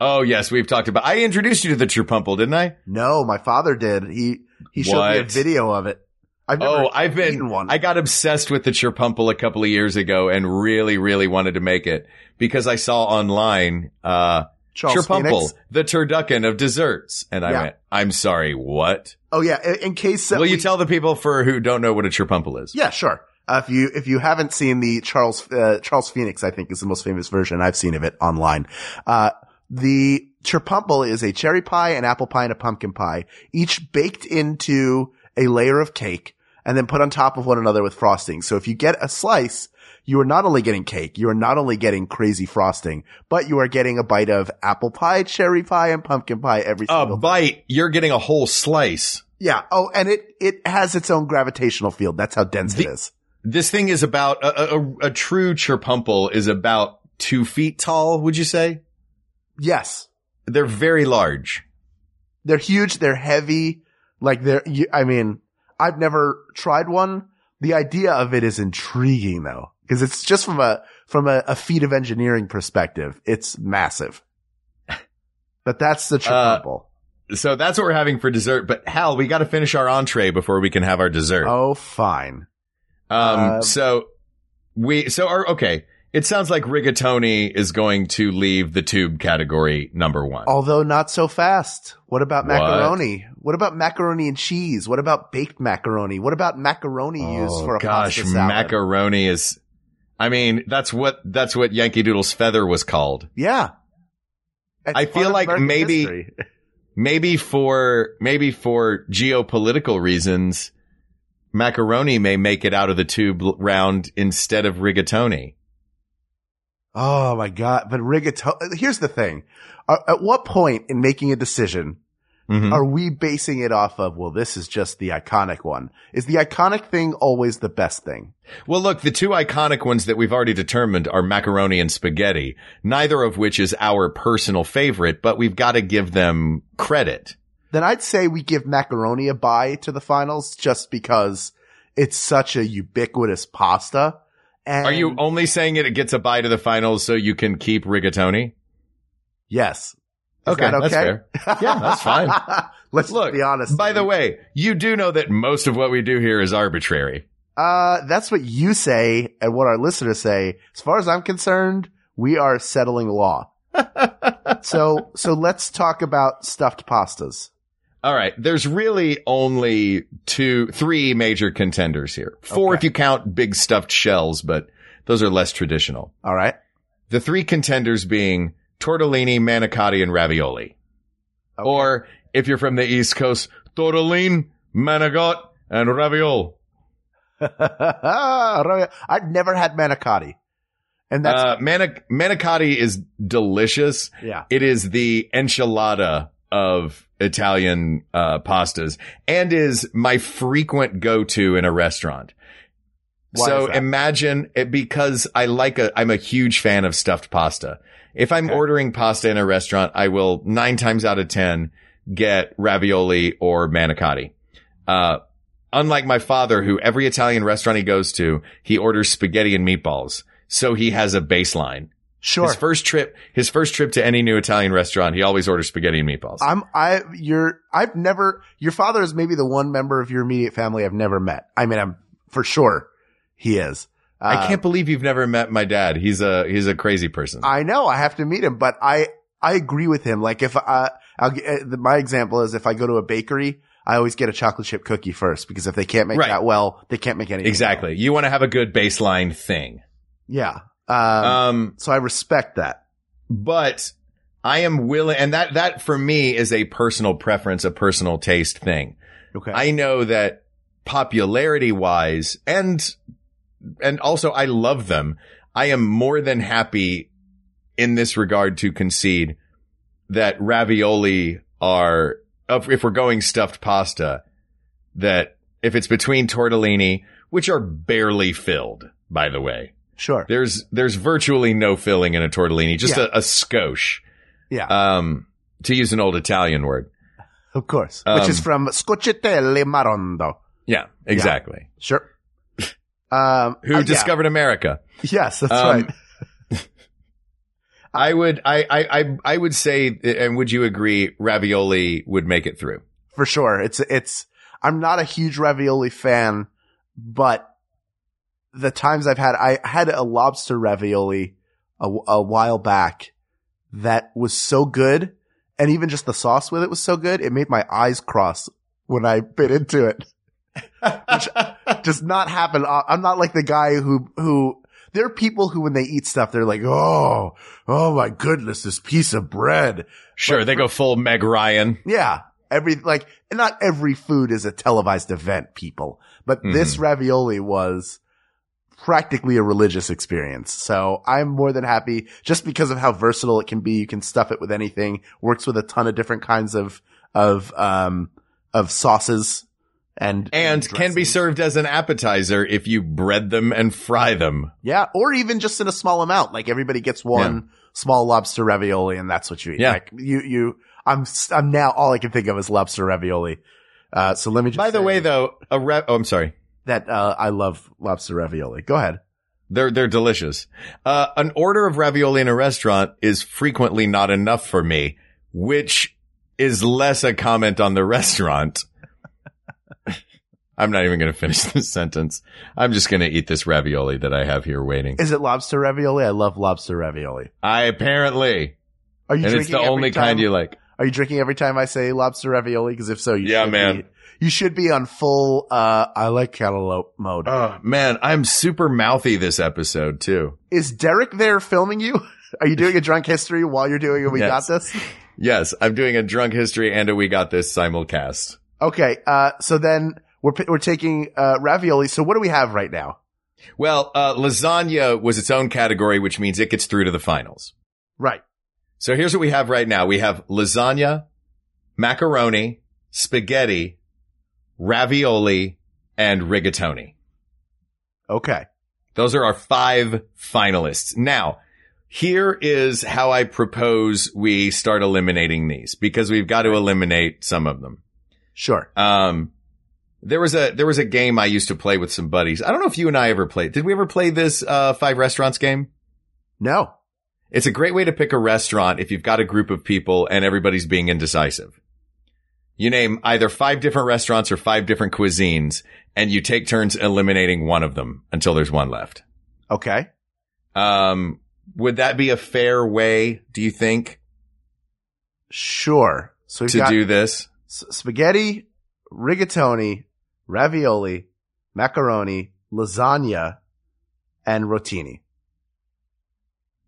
Oh, yes, we've talked about, I introduced you to the tripumple, didn't I? No, my father did. He, he showed me a video of it. I've Oh, I've been, one. I got obsessed with the cherpumple a couple of years ago and really, really wanted to make it because I saw online, uh, Charles cherpumple, Phoenix. the turducken of desserts. And I Yeah. went, I'm sorry, what? Oh yeah, in, in case Will you tell the people for who don't know what a cherpumple is? Yeah, sure. Uh, if you if you haven't seen the Charles uh, Charles Phoenix, I think is the most famous version I've seen of it online. Uh, the cherpumple is a cherry pie, an apple pie, and a pumpkin pie, each baked into a layer of cake and then put on top of one another with frosting. So if you get a slice, you are not only getting cake, you are not only getting crazy frosting, but you are getting a bite of apple pie, cherry pie, and pumpkin pie every A single bite, you're getting a whole slice. Yeah. Oh, and it it has its own gravitational field. That's how dense it The- is. This thing is about, a, a, a true cherpumple is about two feet tall, would you say? Yes. They're very large. They're huge. They're heavy. Like they're, you, I mean, I've never tried one. The idea of it is intriguing though, because it's just from a, from a, a feat of engineering perspective. It's massive. <laughs> But that's the Uh. So that's what we're having for dessert. But Hal, we got to finish our entree before we can have our dessert. oh, fine. Um, Uh, so we, so our, okay. It sounds like rigatoni is going to leave the tube category number one. Although not so fast. What about macaroni? What about macaroni and cheese? What about baked macaroni? What about macaroni used Oh, for a gosh, pasta salad? macaroni is, I mean, that's what, that's what Yankee Doodle's feather was called. Yeah. I feel like American maybe- history. <laughs> Maybe for, maybe for geopolitical reasons, macaroni may make it out of the tube round instead of rigatoni. Oh my god! But rigatoni. Here's the thing: Uh, at what point in making a decision Mhm. are we basing it off of? Well, this is just the iconic one. Is the iconic thing always the best thing? Well, look, the two iconic ones that we've already determined are macaroni and spaghetti, neither of which is our personal favorite, but we've got to give them credit. Then I'd say we give macaroni a bye to the finals, just because it's such a ubiquitous pasta. And Are you only saying it, it gets a bye to the finals so you can keep rigatoni? Yes. Is Okay, that that's okay? fair. Yeah, that's fine. <laughs> Let's Look, be honest. By the way, you do know that most of what we do here is arbitrary. Uh, that's what you say and what our listeners say. As far as I'm concerned, we are settling law. <laughs> so, so let's talk about stuffed pastas. All right. There's really only two, three major contenders here. Four Okay. if you count big stuffed shells, but those are less traditional. All right. The three contenders being tortellini, manicotti, and ravioli. Okay. Or if you're from the East Coast, tortellini, manigot, and ravioli. <laughs> I've never had manicotti. And that's, Uh, manic- manicotti is delicious. yeah. It is the enchilada of Italian uh, pastas and is my frequent go-to in a restaurant. Why so imagine it because I like a, I'm a huge fan of stuffed pasta. If I'm Okay. ordering pasta in a restaurant, I will nine times out of 10 get ravioli or manicotti. Uh, unlike my father, who every Italian restaurant he goes to, he orders spaghetti and meatballs. So he has a baseline. Sure. His first trip, his first trip to any new Italian restaurant, he always orders spaghetti and meatballs. I'm, I, you're, I've never, your father is maybe the one member of your immediate family I've never met. I mean, I'm for sure he is. I Uh, can't believe you've never met my dad. He's a, he's a crazy person. I know I have to meet him, but I, I agree with him. Like if I, I'll, uh, my example is if I go to a bakery, I always get a chocolate chip cookie first because if they can't make Right. that well, they can't make anything. exactly. You want to have a good baseline thing. Yeah. Um, Um, so I respect that. but I am willing, and that, that for me is a personal preference, a personal taste thing. Okay. I know that popularity wise and, and also I love them. I am more than happy in this regard to concede that ravioli are, if we're going stuffed pasta, that if it's between tortellini, which are barely filled, by the way, sure. there's, there's virtually no filling in a tortellini, just Yeah. a, a skosh. Yeah. Um, to use an old Italian word. of course. Which is um, from Scocciatelle Marondo. Yeah, exactly. Sure. Um, Who uh, yeah. discovered America? Yes, that's Um, right. <laughs> I would, I, I, I, I would say, and would you agree, ravioli would make it through? For sure. It's, it's, I'm not a huge ravioli fan, but the times I've had, I had a lobster ravioli a, a while back that was so good. And even just the sauce with it was so good. It made my eyes cross when I bit into it. Which does not happen. I'm not like the guy who, who, there are people who when they eat stuff, they're like, Oh, oh my goodness, this piece of bread. Sure, they go full Meg Ryan. Yeah. Every, like, not every food is a televised event, people, but this ravioli was practically a religious experience. So I'm more than happy just because of how versatile it can be. You can stuff it with anything, works with a ton of different kinds of, of, um, of sauces and, And can be served as an appetizer if you bread them and fry them. Yeah. Or even just in a small amount. Like everybody gets one small lobster ravioli and that's what you eat. Yeah. Like you, you, I'm, I'm now all I can think of is lobster ravioli. Uh, so let me just By the way, though, a ra- oh, I'm sorry. that uh, I love lobster ravioli. Go ahead. They're, they're delicious. Uh, an order of ravioli in a restaurant is frequently not enough for me, which is less a comment on the <laughs> restaurant. I'm not even going to finish <laughs> this sentence. I'm just going to eat this ravioli that I have here waiting. Is it lobster ravioli? I love lobster ravioli. I apparently, Are you and drinking it's the only time, kind you like. Are you drinking every time I say lobster ravioli? Because if so, you Yeah, should man. Be, you should be on full. uh I like cantaloupe mode. Oh man, I'm super mouthy this episode too. Is Derek there filming you? <laughs> Are you doing a drunk history while you're doing a We <laughs> Yes. Got This? Yes, I'm doing a drunk history and a we got this simulcast. Okay. Uh, so then we're we're taking uh ravioli. So what do we have right now? Well, uh, lasagna was its own category, which means it gets through to the finals. Right. So here's what we have right now. We have lasagna, macaroni, spaghetti, ravioli, and rigatoni. Okay. Those are our five finalists. Now, here is how I propose we start eliminating these because we've got to eliminate some of them. Sure. Um, there was a, there was a game I used to play with some buddies. I don't know if you and I ever played. Did we ever play this, uh, five restaurants game? No. It's a great way to pick a restaurant if you've got a group of people and everybody's being indecisive. You name either five different restaurants or five different cuisines and you take turns eliminating one of them until there's one left. Okay. Um, would that be a fair way, do you think, Sure. So to got do this? S- spaghetti, rigatoni, ravioli, macaroni, lasagna, and rotini.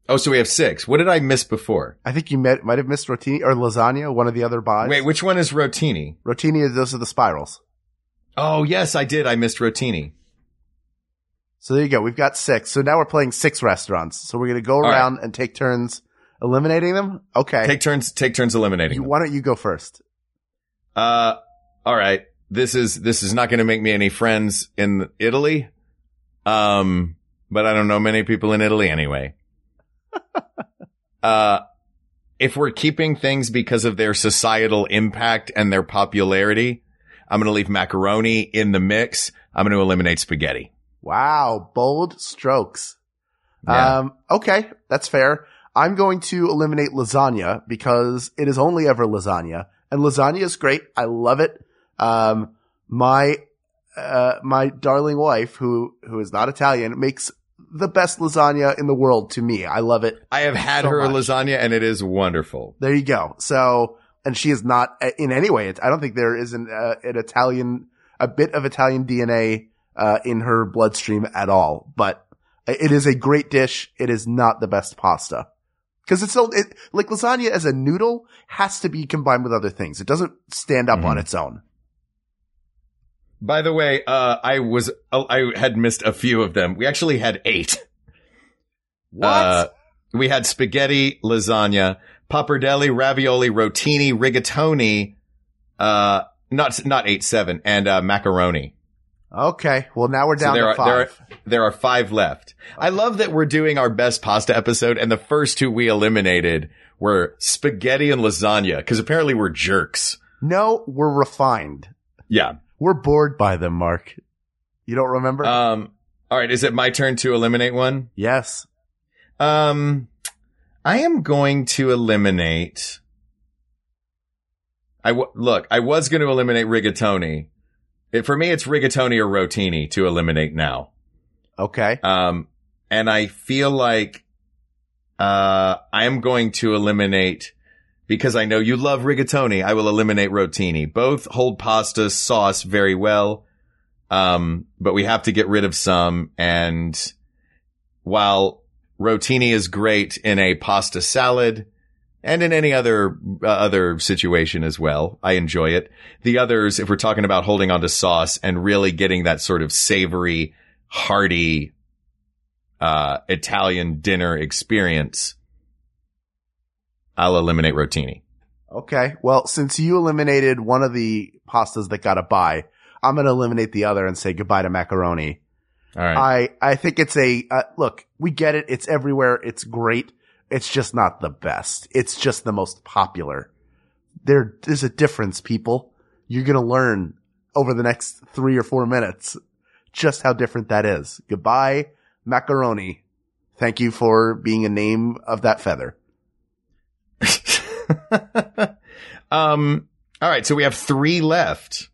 Oh, so we have six. What did I miss before? I think you met, might have missed rotini or lasagna, one of the other buys. Wait, which one is rotini? rotini is those are the spirals. Oh, yes, I did. I missed rotini. So there you go. We've got six. So now we're playing six restaurants. So we're going to go right. around and take turns eliminating them. Okay. Take turns, take turns eliminating. You- them. why don't you go first? Uh, all right. This is, this is not going to make me any friends in Italy. Um, but I don't know many people in Italy anyway. <laughs> uh, if we're keeping things because of their societal impact and their popularity, I'm going to leave macaroni in the mix. I'm going to eliminate spaghetti. Wow. Bold strokes. Yeah. Um, okay. That's fair. I'm going to eliminate lasagna because it is only ever lasagna and lasagna is great. I love it. Um, my, uh, my darling wife who, who is not Italian makes the best lasagna in the world to me. I love it. I have had so her much. lasagna and it is wonderful. There you go. So, and she is not in any way. I don't think there is an, uh, an Italian, a bit of Italian DNA, uh, in her bloodstream at all. But It is a great dish. It is not the best pasta. Cause it's so, it, like lasagna as a noodle has to be combined with other things. It doesn't stand up on Mhm. its own. By the way, uh, I was, oh, I had missed a few of them. We actually had eight. What? Uh, we had spaghetti, lasagna, pappardelle, ravioli, rotini, rigatoni, uh, not, not eight, seven, and, uh, macaroni. Okay. Well, now we're So down there to are, there are, five. there are five left. I love that we're doing our best pasta episode and the first two we eliminated were spaghetti and lasagna cause apparently we're jerks. no, we're refined. Yeah. We're bored by them, Mark. You don't remember? Um, all right. Is it my turn to eliminate one? yes. Um, I am going to eliminate. I w- look. I was going to eliminate rigatoni. It, for me, it's rigatoni or rotini to eliminate now. Okay. Um, and I feel like uh, I am going to eliminate because I know you love rigatoni. I will eliminate rotini. Both hold pasta sauce very well. Um, but we have to get rid of some. And while rotini is great in a pasta salad and in any other uh, other situation as well, I enjoy it. The others, if we're talking about holding on to sauce and really getting that sort of savory, hearty uh, Italian dinner experience, I'll eliminate rotini. Okay. Well, since you eliminated one of the pastas that got a bye, I'm going to eliminate the other and say goodbye to macaroni. All right. I, I think it's a, uh, look, we get it. It's everywhere. It's great. It's just not the best. It's just the most popular. There's a difference, people. You're going to learn over the next three or four minutes just how different that is. Goodbye, macaroni. Thank you for being a name of that feather. <laughs> um. All right. So we have three left.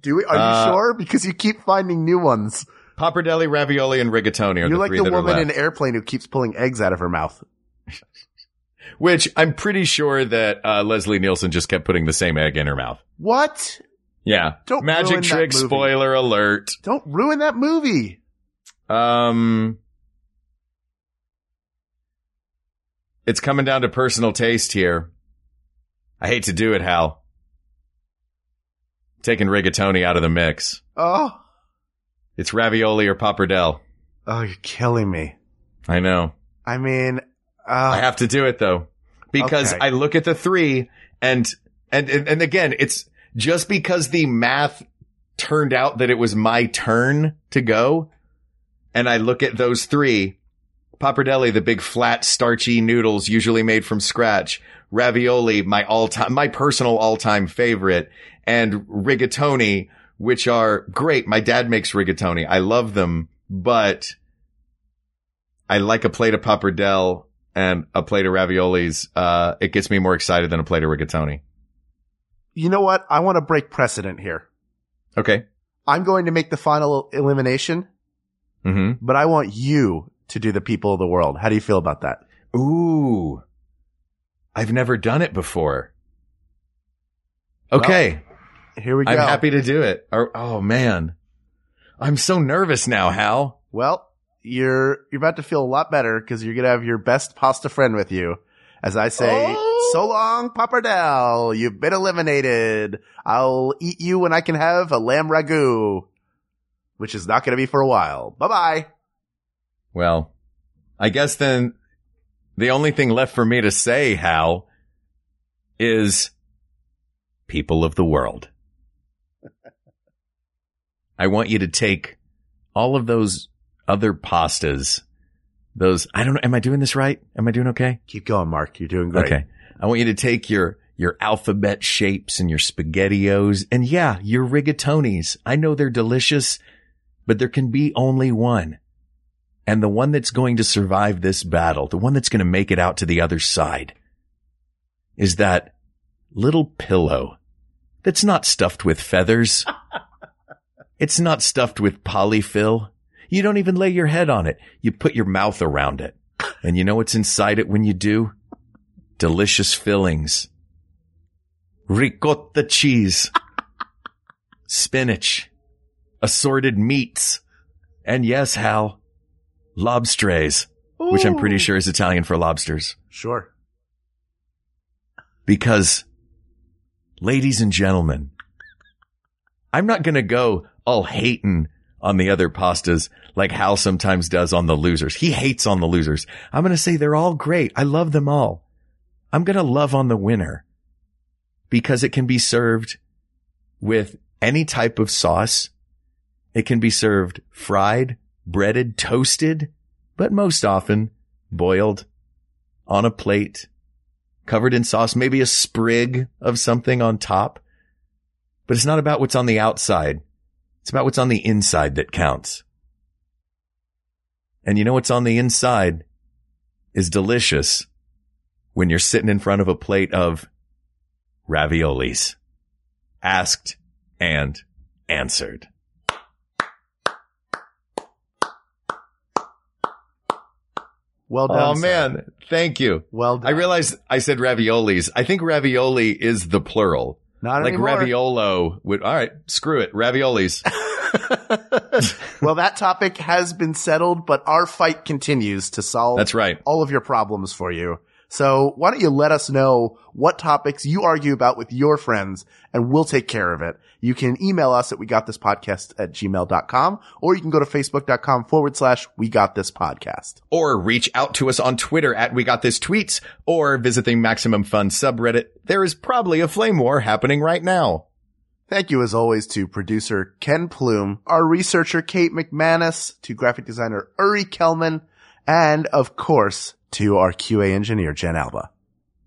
Do we? Are you Uh, sure? Because you keep finding new ones. Pappardelle, ravioli, and rigatoni are You're the like three the that woman are in left. airplane who keeps pulling eggs out of her mouth. <laughs> Which I'm pretty sure that uh, Leslie Nielsen just kept putting the same egg in her mouth. What? Yeah. Don't ruin Magic that trick. movie. Spoiler alert. Don't ruin that movie. Um. It's coming down to personal taste here. I hate to do it, Hal. Taking rigatoni out of the mix. Oh, It's ravioli or pappardelle. oh, you're killing me. I know. I mean, uh, I have to do it though, because Okay. I look at the three and, and, and, and again, it's just because the math turned out that it was my turn to go. And I look at those three, pappardelle, the big flat starchy noodles usually made from scratch, ravioli, my all time, my personal all time favorite and rigatoni, which are great. My dad makes rigatoni. I love them, but I like a plate of pappardelle and a plate of raviolis. Uh, it gets me more excited than a plate of rigatoni. you know what? I want to break precedent here. Okay. I'm going to make the final elimination, hmm but I want you to do the people of the world. How do you feel about that? Ooh. I've never done it before. Okay. Here we go. I'm happy to do it. Oh, man. I'm so nervous now, Hal. Well, you're you're about to feel a lot better because you're gonna have your best pasta friend with you. As I say, Oh. so long, Pappardelle. You've been eliminated. I'll eat you when I can have a lamb ragu, which is not gonna be for a while. Bye bye. Well, I guess then the only thing left for me to say, Hal, is people of the world. I want you to take all of those other pastas, those, I don't know, am I doing this right? Am I doing okay? Keep going, Mark. You're doing great. Okay. I want you to take your, your alphabet shapes and your spaghettios and yeah, your rigatonis. I know they're delicious, but there can be only one. And the one that's going to survive this battle, the one that's going to make it out to the other side is that little pillow that's not stuffed with feathers. <laughs> it's not stuffed with polyfill. You don't even lay your head on it. You put your mouth around it. And you know what's inside it when you do? Delicious fillings. Ricotta cheese. spinach. Assorted meats. And yes, Hal, lobstrays, which I'm pretty sure is Italian for lobsters. Sure. Because, ladies and gentlemen, I'm not going to go all hating on the other pastas like Hal sometimes does on the losers. He hates on the losers. I'm going to say they're all great. I love them all. I'm going to love on the winner because it can be served with any type of sauce. It can be served fried, breaded, toasted, but most often boiled on a plate, covered in sauce, maybe a sprig of something on top. But it's not about what's on the outside. It's about what's on the inside that counts. And you know what's on the inside is delicious when you're sitting in front of a plate of raviolis. Asked and answered. Well done. Oh sir. man, thank you. Well done. I realized I said raviolis. I think ravioli is the plural. Not like anymore. raviolo would, all right, screw it. Raviolis. <laughs> <laughs> well, that topic has been settled, but our fight continues to solve That's right. all of your problems for you. So why don't you let us know what topics you argue about with your friends and we'll take care of it. You can email us at we got this podcast at gmail.com or you can go to facebook.com forward slash we got this podcast. Or reach out to us on Twitter at We Got This Tweets or visit the Maximum Fun subreddit. There is probably a flame war happening right now. Thank you as always to producer Ken Plume, our researcher Kate McManus, to graphic designer Uri Kelman, and of course to our QA engineer Jen Alba.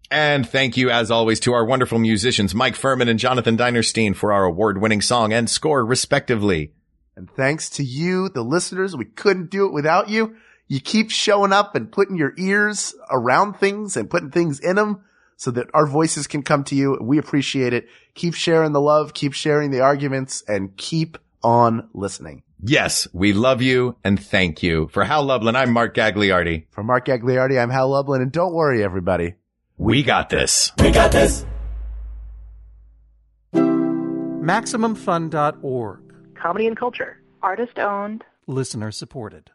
And thank you as always to our wonderful musicians, Mike Furman and Jonathan Dinerstein for our award winning song and score respectively. And thanks to you, the listeners, we couldn't do it without you. You keep showing up and putting your ears around things and putting things in them so that our voices can come to you. We appreciate it. Keep sharing the love, keep sharing the arguments, and keep on listening. Yes, we love you and thank you. For Hal Lublin, I'm Mark Gagliardi. For Mark Gagliardi, I'm Hal Lublin, and don't worry, everybody. We got this. We got this. MaximumFun.org. Comedy and culture. Artist owned. Listener supported.